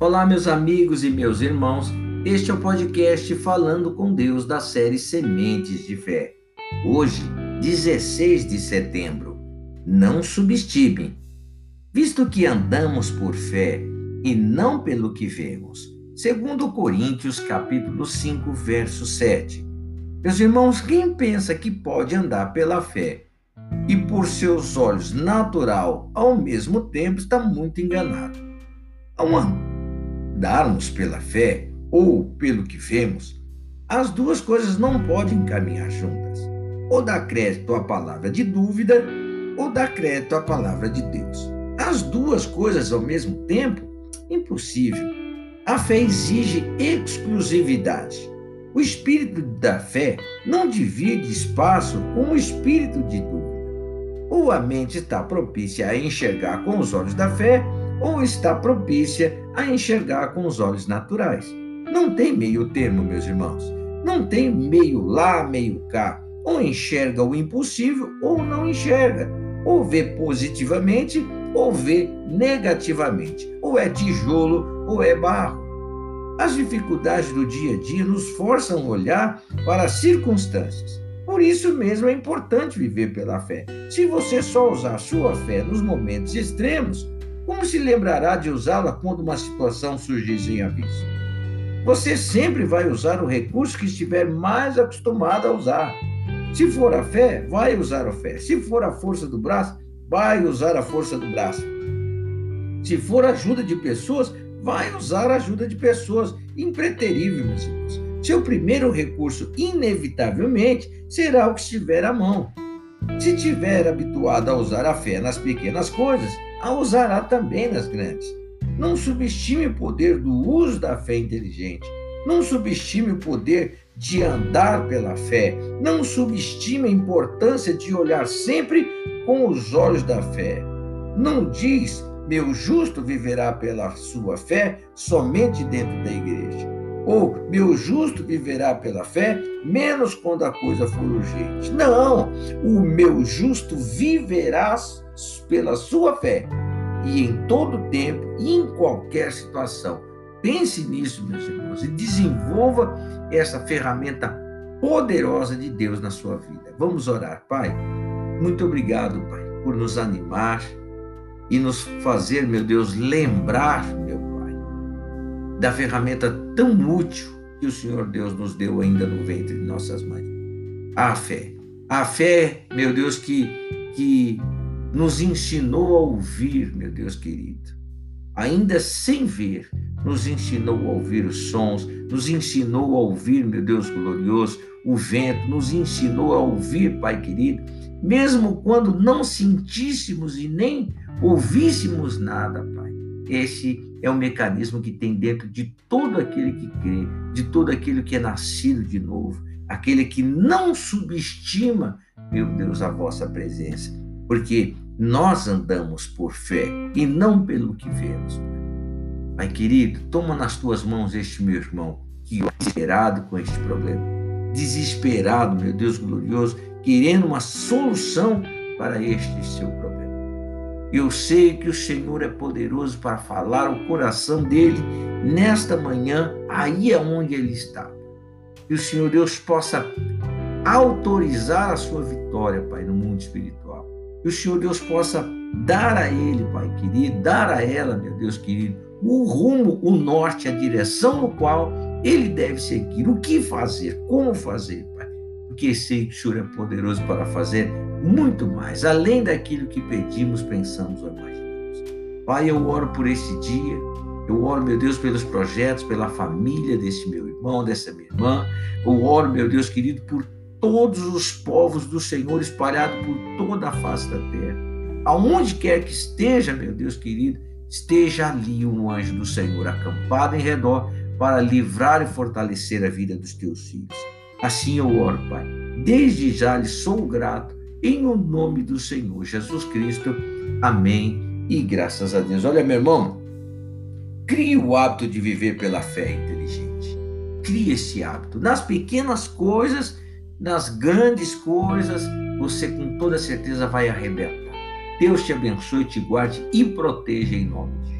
Olá, meus amigos e meus irmãos. Este é o podcast Falando com Deus da série Sementes de Fé. Hoje, 16 de setembro. Não subestime. Visto que andamos por fé e não pelo que vemos. Segundo Coríntios, capítulo 5, verso 7. Meus irmãos, quem pensa que pode andar pela fé e por seus olhos natural ao mesmo tempo está muito enganado. Ao darmos pela fé ou pelo que vemos, as duas coisas não podem caminhar juntas. Ou dá crédito à palavra de dúvida, ou dá crédito à palavra de Deus. As duas coisas ao mesmo tempo? Impossível. A fé exige exclusividade. O espírito da fé não divide espaço com o espírito de dúvida. Ou a mente está propícia a enxergar com os olhos da fé, ou está propícia a enxergar com os olhos naturais. Não tem meio termo, meus irmãos. Não tem meio lá, meio cá. Ou enxerga o impossível ou não enxerga. Ou vê positivamente ou vê negativamente. Ou é tijolo ou é barro. As dificuldades do dia a dia nos forçam a olhar para as circunstâncias. Por isso mesmo é importante viver pela fé. Se você só usar sua fé nos momentos extremos, como se lembrará de usá-la quando uma situação surgir sem aviso? Você sempre vai usar o recurso que estiver mais acostumado a usar. Se for a fé, vai usar a fé. Se for a força do braço, vai usar a força do braço. Se for ajuda de pessoas, vai usar a ajuda de pessoas. Impreterível, meus irmãos. Seu primeiro recurso, inevitavelmente, será o que estiver à mão. Se tiver habituado a usar a fé nas pequenas coisas, a usará também nas grandes. Não subestime o poder do uso da fé inteligente. Não subestime o poder de andar pela fé. Não subestime a importância de olhar sempre com os olhos da fé. Não diz, meu justo viverá pela sua fé somente dentro da igreja. Ou meu justo viverá pela fé, menos quando a coisa for urgente. Não, o meu justo viverá pela sua fé e em todo tempo e em qualquer situação. Pense nisso, meus irmãos, e desenvolva essa ferramenta poderosa de Deus na sua vida. Vamos orar, Pai. Muito obrigado, Pai, por nos animar e nos fazer, meu Deus, lembrar, meu Pai, da ferramenta tão útil que o Senhor Deus nos deu ainda no ventre de nossas mães. A fé. A fé, meu Deus, que, que nos ensinou a ouvir, meu Deus querido. Ainda sem ver, nos ensinou a ouvir os sons, nos ensinou a ouvir, meu Deus glorioso, o vento, nos ensinou a ouvir, Pai querido, mesmo quando não sentíssemos e nem ouvíssemos nada, Pai. Esse é o mecanismo que tem dentro de todo aquele que crê, de todo aquele que é nascido de novo, aquele que não subestima, meu Deus, a vossa presença, porque nós andamos por fé e não pelo que vemos. Pai querido, toma nas tuas mãos este meu irmão, que é desesperado com este problema. Desesperado, meu Deus glorioso, querendo uma solução para este seu problema. Eu sei que o Senhor é poderoso para falar ao coração dele nesta manhã, aí aonde ele está. Que o Senhor Deus possa autorizar a sua vitória, Pai, no mundo espiritual que o Senhor Deus possa dar a ele, Pai querido, dar a ela, meu Deus querido, o rumo, o norte, a direção no qual ele deve seguir. O que fazer, como fazer, Pai. Porque sei que o Senhor é poderoso para fazer muito mais, além daquilo que pedimos, pensamos ou imaginamos. Pai, eu oro por esse dia. Eu oro, meu Deus, pelos projetos, pela família desse meu irmão, dessa minha irmã. Eu oro, meu Deus querido, por todos os povos do Senhor espalhados por toda a face da terra. Aonde quer que esteja, meu Deus querido, esteja ali um anjo do Senhor acampado em redor para livrar e fortalecer a vida dos teus filhos. Assim eu oro, Pai. Desde já lhe sou grato, em nome do Senhor Jesus Cristo. Amém. E graças a Deus. Olha, meu irmão, crie o hábito de viver pela fé inteligente. Crie esse hábito. Nas pequenas coisas nas grandes coisas, você com toda certeza vai arrebentar. Deus te abençoe, te guarde e proteja em nome de.